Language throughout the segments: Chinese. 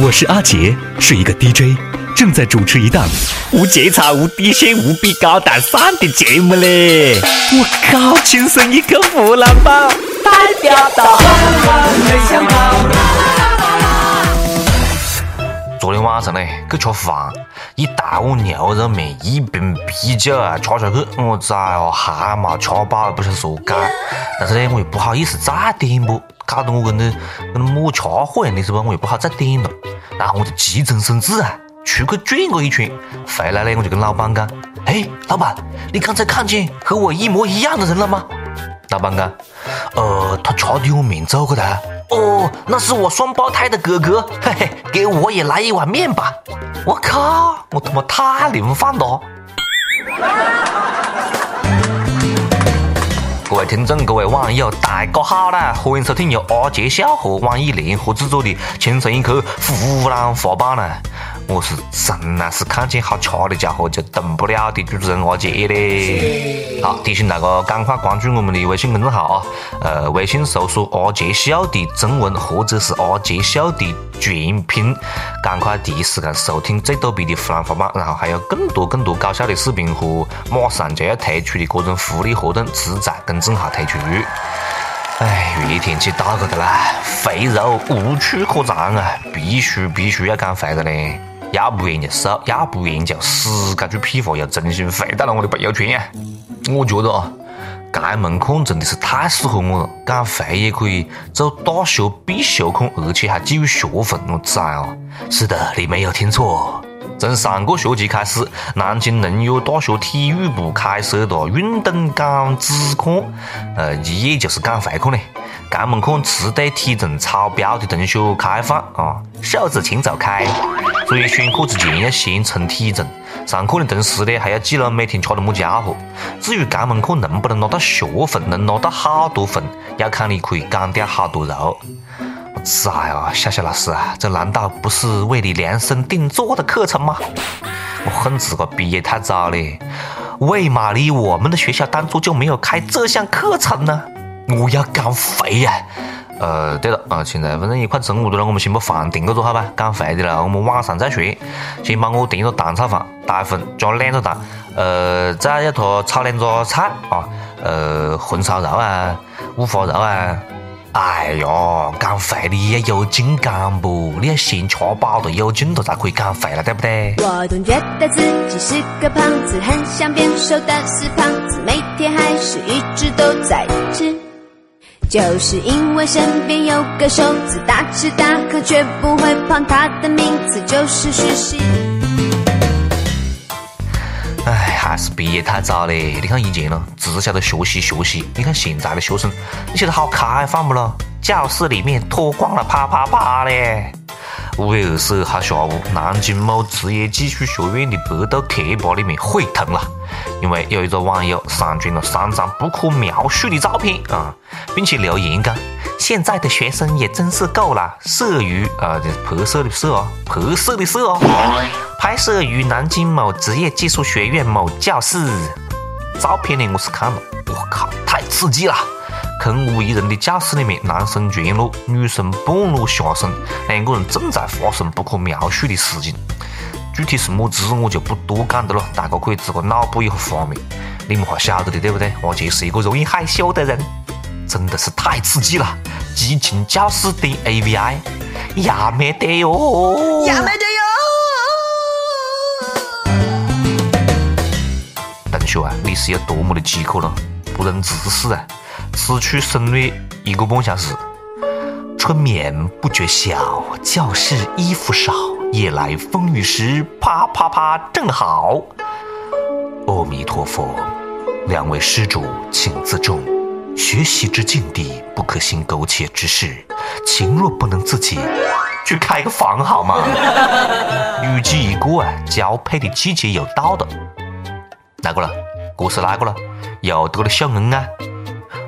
我是阿杰，是一个 DJ，正在主持一档无节操、无底线、无比高大上的节目嘞！我靠，亲生一个湖南宝，代表到没想到。昨天晚上呢，去吃饭，一大碗牛肉面，一瓶啤酒啊，吃下去，我操哦，还没吃饱，不想说干。但是呢，我又不好意思再点不，搞得我跟那跟那没吃货一样的是不？我又不好再点了。然后我就急中生智啊，出去转个一圈，回来呢我就跟老板讲：“嘿，老板，你刚才看见和我一模一样的人了吗？”老板讲：“呃，他吃的我面走过来。”哦，那是我双胞胎的哥哥，嘿嘿，给我也来一碗面吧！我靠，我他妈太灵饭了！各位听众，各位网友，大家好啦！欢迎收听由阿杰笑和网易联合制作的《轻松一刻湖南话版》啦！我是真的是看见好吃的家伙就动不了的主持人阿杰嘞。好，提醒大家赶快关注我们的微信公众号啊！呃，微信搜索“阿杰笑”的中文或者是“阿杰笑”的全拼，赶快第一时间收听最逗逼的湖南话版，然后还有更多更多搞笑的视频和马上就要推出的各种福利活动，只在公众号推出。哎，热天气到个的啦，肥肉无处可藏啊，必须必须要减肥的嘞！要不然就瘦，要不然就死。这句屁话又重新回到了我的朋友圈呀。我觉得啊，肛门课真的是太适合我了，减肥也可以做大学必修课，而且还给予学分。我崽哦！是的，你没有听错。从上个学期开始，南京农业大学体育部开设了运动减脂课，呃，也就是减肥课呢。肛门课只对体重超标的同学开放啊，瘦子请走开。所以选课之前要先称体重，上课的同时呢，还要记录每天吃了么家伙。至于肛门课能不能拿到学分，能拿到好多分，要看你可以减掉好多肉。我崽啊，小小老师啊，这难道不是为你量身定做的课程吗？我恨自个毕业太早了，为嘛你我们的学校当初就没有开这项课程呢？我要减肥呀！呃，对了啊，现在反正也快中午了，我们先把饭订个做好吧。减肥的了，我们晚上再说。先帮我订个蛋炒饭，大份加两个蛋，呃，再要他炒两个菜啊，呃，红烧肉啊，五花肉啊。哎呀，减肥你要有劲减不？你要先吃饱了有劲了才可以减肥了，对不对？我总觉得自己是个胖子，很想变瘦，但是胖子每天还是一直都在吃。就是因为身边有个瘦子，大吃大喝却不会胖，他的名字就是徐熙。哎，还是毕业太早嘞！你看以前呢，只晓得学习学习，你看现在的学生，你晓得好开放不咯？教室里面脱光了啪啪啪嘞！五月二十二号下午，南京某职业技术学院的百度贴吧里面沸腾了，因为有一个网友上传了三张不可描述的照片啊，并且留言讲：“现在的学生也真是够了，摄于啊，就是拍摄的摄哦，拍摄的摄哦，拍摄于南京某职业技术学院某教室。”照片呢，我是看了，我靠，太刺激了！空无一人的教室里面，男生全裸，女生半裸下身，两个人正在发生不可描述的事情。具体是么子，我就不多讲的了，大家可以自个脑补一下画面。你们还晓得的，对不对？我就是一个容易害羞的人，真的是太刺激了！激情教室点 A V I，呀没得哟，呀没得哟！同学啊，你是有多么的饥渴了？不忍直视啊！此去省略一个半小时。春眠不觉晓，教室衣服少，夜来风雨时，啪啪啪正好。阿弥陀佛，两位施主请自重，学习之境地不可行苟且之事，情若不能自己，去开个房好吗？雨季已过啊，交配的季节又到了。哪个了？这是哪个了？又得了小恩啊！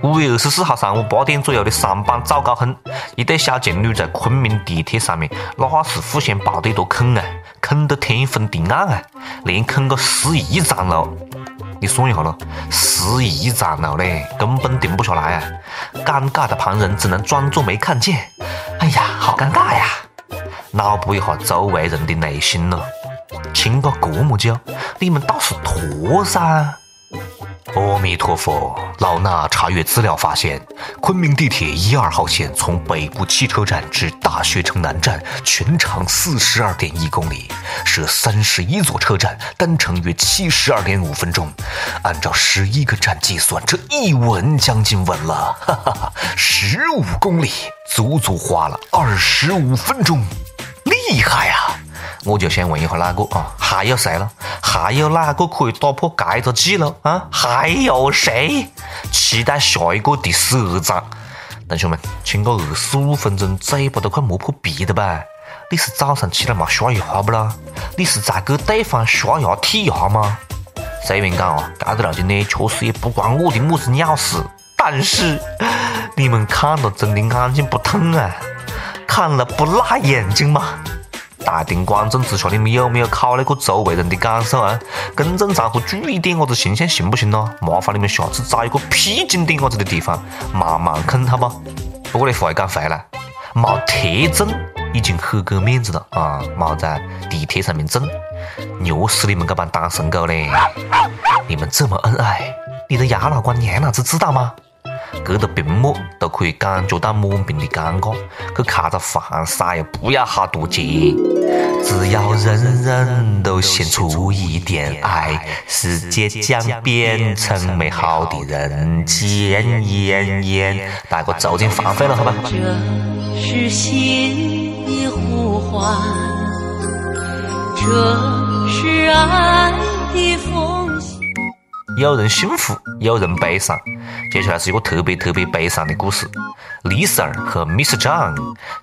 五月二十四号上午八点左右的上班早高峰，一对小情侣在昆明地铁上面，那是互相抱得一坨啃啊，啃得天昏地暗啊，连啃个十一站路。你算一下咯，十一站路嘞，根本停不下来啊！尴尬的旁人只能装作没看见。哎呀，好尴尬呀！脑补一下周围人的内心了。亲个这么久，你们倒是脱噻！阿弥陀佛！老衲查阅资料发现，昆明地铁一二号线从北部汽车站至大学城南站，全长四十二点一公里，设三十一座车站，单程约七十二点五分钟。按照十一个站计算，这一稳将近稳了，哈哈哈！十五公里，足足花了二十五分钟，厉害啊！我就想问一下哪个啊？还有谁了？还有哪个可以打破这个记录啊？还有谁？期待下一个第十二章。同学们，亲个二十五分钟，嘴巴都快磨破皮了吧？你是早上起来没刷牙不啦？你是在给对方刷牙剔牙吗？虽然讲啊，这个事情呢，确实也不关我的么子鸟事，但是你们看了真的眼睛不疼啊？看了不辣眼睛吗？大庭广众之下，你们有没有考虑过周围人的感受啊？公众场合注意点我子形象行不行咯？麻烦你们下次找一个僻静点我子的地方，慢慢啃好不？不过你话又讲回来，没贴证已经很给面子了啊！没在地铁上面中，虐死你们这帮单身狗嘞！你们这么恩爱，你的杨老官娘老子知道吗？隔着屏幕都可以感觉到满屏的尴尬，去看着饭色又不要好多钱。只要人人都献出一点爱，世界将变成美好的人间。烟烟，大哥，走进饭费了，好吧？这是心的呼唤，这是爱的奉献。有人幸福，有人悲伤。接下来是一个特别特别悲伤的故事。Lisa 和 Mr. John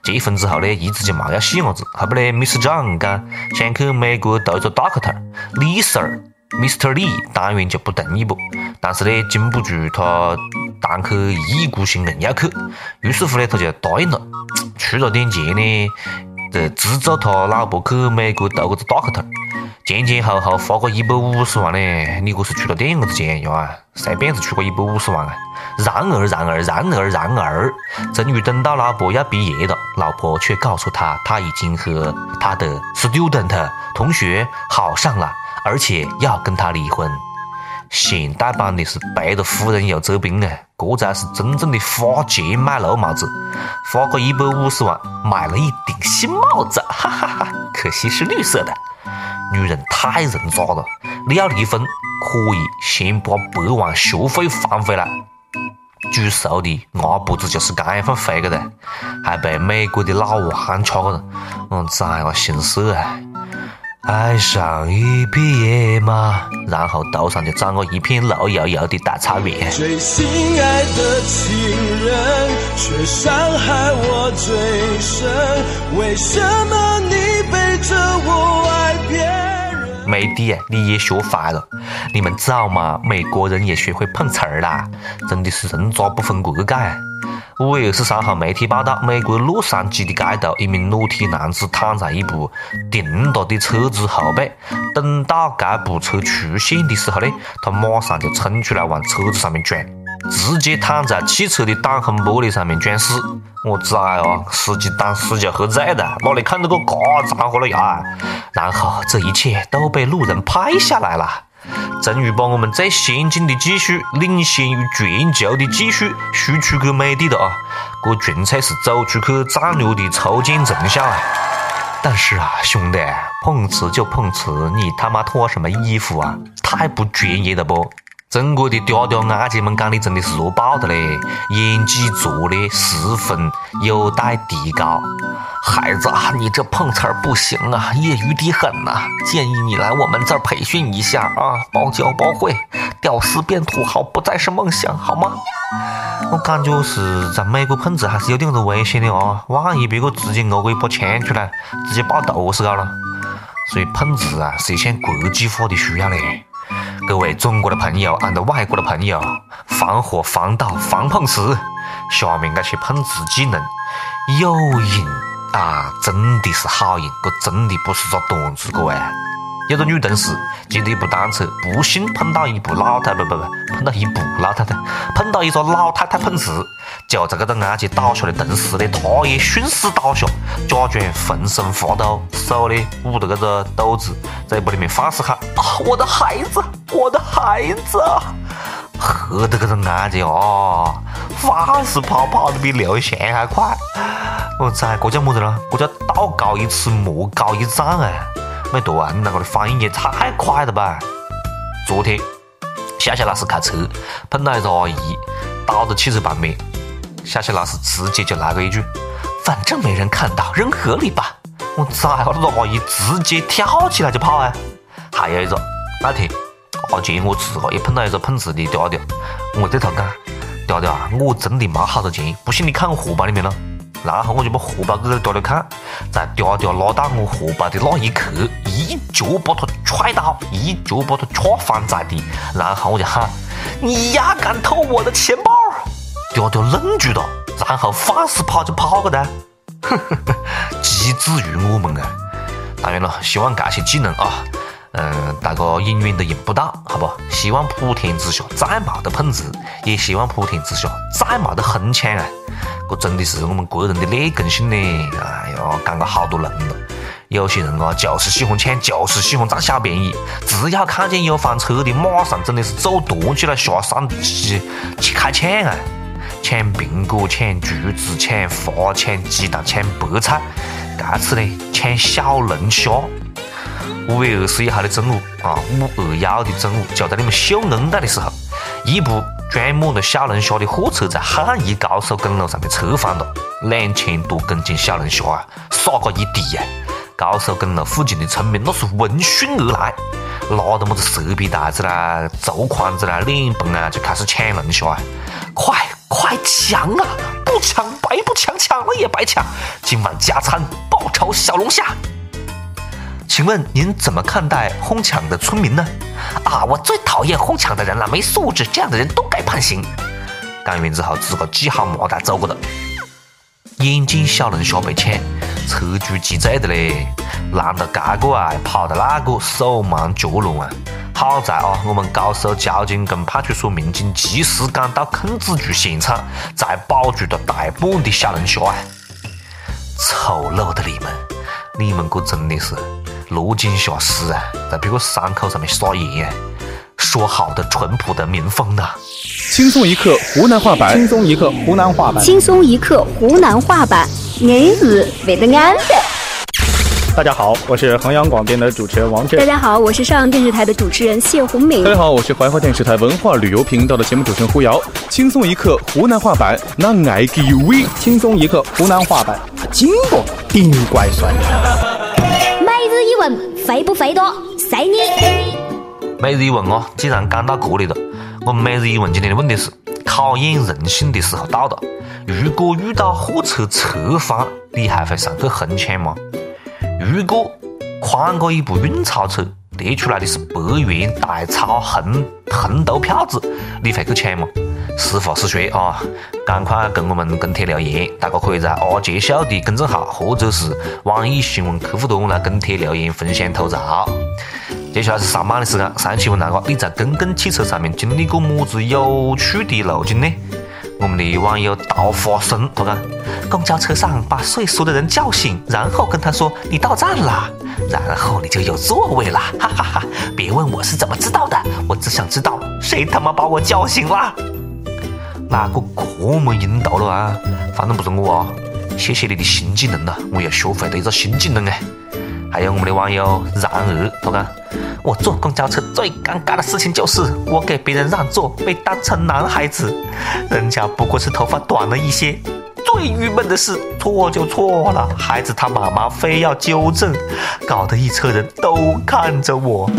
结婚之后呢，一直就没要细伢子。后不呢，Mr. John 讲想去美国读一个 Doctor，Lisa Mr. Lee 当然就不同意不。但是呢，经不住他堂客一意孤行硬要去，于是乎呢，他就答应了。出了点钱呢，就资助他老婆去美国读个 Doctor。前前后后花个一百五十万呢，你这是出了点子钱呀？随便子出个一百五十万啊！然而，然而，然而，然而，终于等到老婆要毕业了，老婆却告诉他，他已经和他的 student 同学好上了，而且要跟他离婚。现代版的是背着夫人有这病啊，这才是真正的花钱买绿帽子，花个一百五十万买了一顶新帽子，哈哈哈！可惜是绿色的。女人太人渣了！你要离婚，可以先把百万学费还回来。煮熟的鸭脖子就是这样放回去的，还被美国的老王掐个了，我，崽个心色啊！爱上一匹野马，然后头上就长了一片绿油油的大草原。最心爱的情人，却伤害我最深。为什么你背着我爱别人？美帝啊，你也学坏了！你们知道吗？美国人也学会碰瓷儿啦，真的是人渣不分国界。五月二十三号，媒体报道，美国洛杉矶的街头，一名裸体男子躺在一部停着的车子后背，等到该部车出现的时候呢，他马上就冲出来往车子上面撞，直接躺在汽车的挡风玻璃上面装死。我崽哦，司机当时就喝醉了，哪里看到个嘎脏活了呀？然后这一切都被路人拍下来了。终于把我们最先进的技术，领先于全球的技术输出给美帝了啊！这纯粹是走出去战略的初见成效啊！但是啊，兄弟，碰瓷就碰瓷，你他妈脱什么衣服啊？太不专业了不！中国的嗲嗲阿姐们讲的真的是弱爆的嘞，演技做的十分有待提高。孩子啊，你这碰瓷儿不行啊，业余的很呐，建议你来我们这儿培训一下啊，包教包会，屌丝变土豪不再是梦想，好吗？我感觉是在美国碰瓷还是有点子危险的啊，万一别个直接讹个一把枪出来，直接爆头是搞了。所以碰瓷啊是一项国际化的需要嘞。各位中国的朋友，俺的外国的朋友，防火防盗防碰瓷。下面这些碰瓷技能有瘾啊，真的是好瘾，这真的不是个段子，各位。有个女同事骑着一部单车，不幸碰到一部老太太不不不，碰到一部老太太，碰到一个老太太碰瓷。就在这个安全倒下的同时呢，她也顺势倒下，假装浑身发抖，手呢捂着这个肚子，嘴巴里面放肆喊：“，我的孩子，我的孩子！”吓得这个安全啊，放肆跑跑得比刘翔还快。我崽，这叫么子了？这叫道高一尺，魔高一丈啊！没错啊，你那个的反应也太快了吧！昨天夏夏老师开车碰到一个阿姨倒在汽车旁边，夏夏老师直接就来了一句：“反正没人看到，扔河里吧。”我崽，那个阿姨直接跳起来就跑啊！还有一个那天阿杰我自个也碰到一个碰瓷的嗲嗲，我对他讲：“嗲嗲啊，我真的没好多钱，不信你看我荷包里面咯。”然后我就把荷包给嗲嗲看，在嗲嗲拉到我荷包的那一刻，一脚把他踹倒，一脚把他踹翻在地，然后我就喊：“你丫敢偷我的钱包！”嗲嗲愣住了，然后放肆跑就跑个的，呵呵呵，机智如我们啊！当然了，希望这些技能啊，嗯，大家永远都用不到，好不？希望普天之下再没得碰瓷，也希望普天之下再没得哄抢啊！这真的是我们国人的劣根性呢！哎呀，讲了好多人了，有些人啊就是喜欢抢，就是喜欢占小便宜，只要看见有翻车的，马上真的是走端起来下山去去开抢啊！抢苹果，抢橘子，抢花，抢鸡蛋，抢白菜，这次呢抢小龙虾。五月二十一号的中午啊，五二幺的中午，就在你们秀恩爱的时候，一部。装满了小龙虾的货车在汉宜高速公路上面侧翻了，两千多公斤小龙虾啊，撒个一地呀！高速公路附近的村民那是闻讯而来，拿着么子蛇皮袋子啦、竹筐子啦、脸盆啊，就开始抢龙虾啊！快快抢啊！不抢白不抢，抢了也白抢！今晚加餐爆炒小龙虾。请问您怎么看待哄抢的村民呢？啊，我最讨厌哄抢的人了，没素质，这样的人都该判刑。干完之后，自个系好麻袋走过来，眼见小龙虾被抢，车主急醉的嘞，拦到这个啊，跑到那个，手忙脚乱啊。好在啊，我们高速交警跟派出所民警及时赶到控制住现场，才保住了大半的小龙虾啊！丑陋的你们，你们可真的是！落井下石啊，在别个伤口上面撒盐啊！说好的淳朴的民风呢？轻松一刻湖南话版，轻松一刻湖南话版，轻松一刻湖南话版，你是为的安的。大家好，我是衡阳广电的主持人王震。大家好，我是上阳电视台的主持人谢红敏。大家好，我是怀化电视台文化旅游频道的节目主持人胡瑶。轻松一刻湖南话版，那爱给味。轻松一刻湖南话版，金不顶怪帅。问肥不肥多？随你。每日一问哦，既然讲到这里了，我们每日一问今天的问题是：考验人性的时候到了。如果遇到货车侧翻，你还会上去哄抢吗？如果看过一部运钞车，贴出来的是百元大钞红红头票子，你会去抢吗？实话实说啊，赶快跟我们跟帖留言，大家可以在阿杰秀的公众号或者是网易新闻客户端来跟帖留言分享吐槽。接下来是上班的时间，上期问大家你在公共汽车上面经历过么子有趣的路径呢？我们的网友稻花生他讲，公交车上把睡熟的人叫醒，然后跟他说你到站了，然后你就有座位了，哈哈哈！别问我是怎么知道的，我只想知道谁他妈把我叫醒了。哪个这么阴毒了啊？反正不是我啊！谢谢你的新技能了，我又学会了一个新技能哎。还有我们的网友然而，他讲我坐公交车最尴尬的事情就是我给别人让座被当成男孩子，人家不过是头发短了一些。最郁闷的是错就错了，孩子他妈妈非要纠正，搞得一车人都看着我。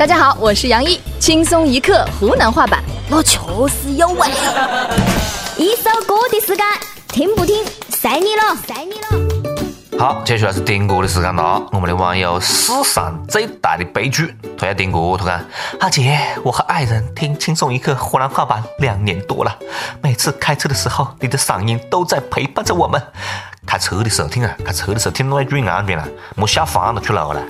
大家好，我是杨一，轻松一刻湖南话版。我确实有味。一首歌的时间，听不听，随你了，随你了。好，接下来是点歌的时间了。我们的网友史上最大的悲剧，他要点歌，他讲：阿杰，我和爱人听轻松一刻湖南话版两年多了，每次开车的时候，你的嗓音都在陪伴着我们。开车的时候听啊，开车的时候听那句安全了，莫吓翻了去路了。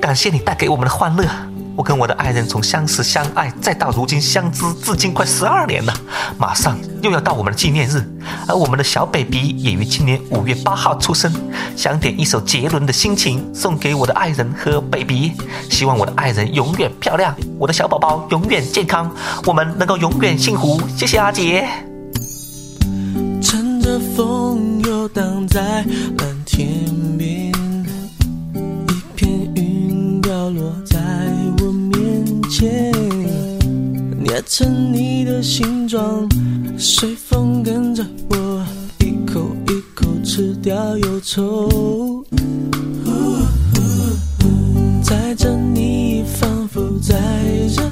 感谢你带给我们的欢乐。我跟我的爱人从相识相爱，再到如今相知，至今快十二年了。马上又要到我们的纪念日，而我们的小 baby 也于今年五月八号出生。想点一首杰伦的心情送给我的爱人和 baby，希望我的爱人永远漂亮，我的小宝宝永远健康，我们能够永远幸福。谢谢阿杰。乘着风游荡在蓝天边，耶，捏成你的形状，随风跟着我，一口一口吃掉忧愁。载着你，仿佛载着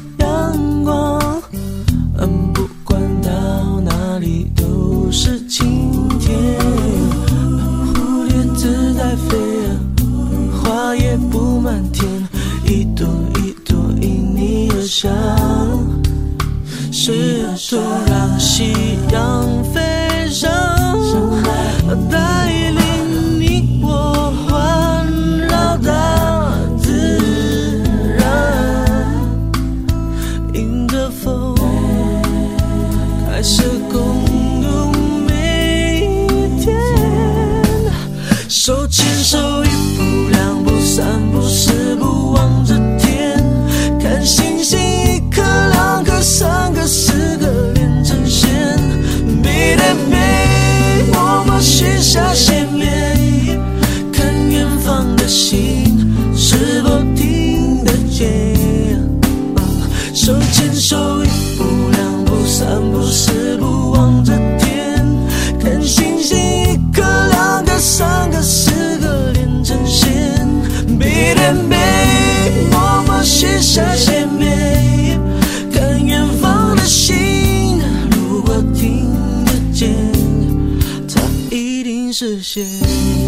小心是谁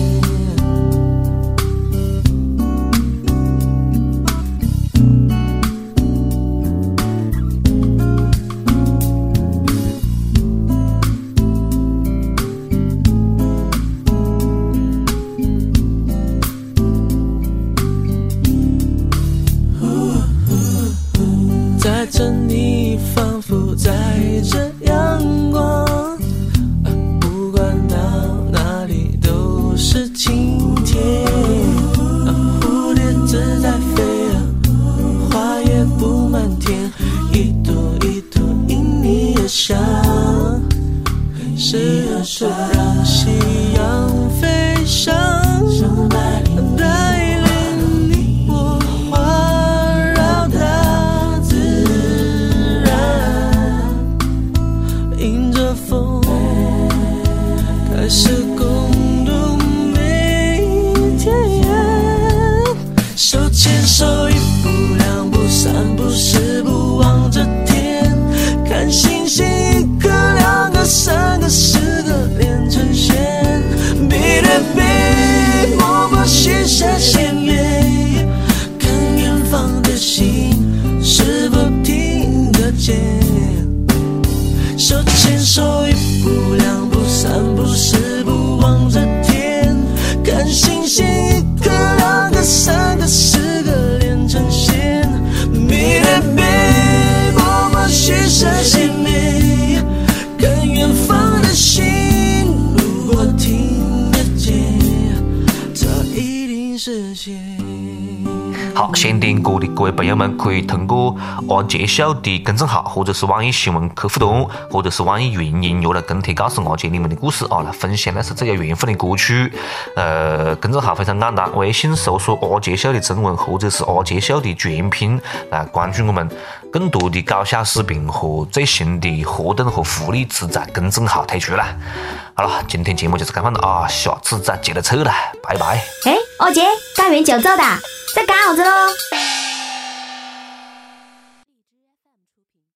好，想点歌的各位朋友们，可以通过阿杰秀的公众号，或者是网易新闻客户端，或者是网易云音乐来跟帖告诉阿杰你们的故事啊，来分享那是最有缘分的歌曲。呃，公众号非常简单，微信搜索阿杰秀的中文或者是阿杰秀的全拼来关注我们，更多的搞笑视频和最新的活动和福利只在公众号推出了。今天节目就是这样的啊，下次再接着扯了，拜拜。哎，二姐，干完就走的，在干啥子喽？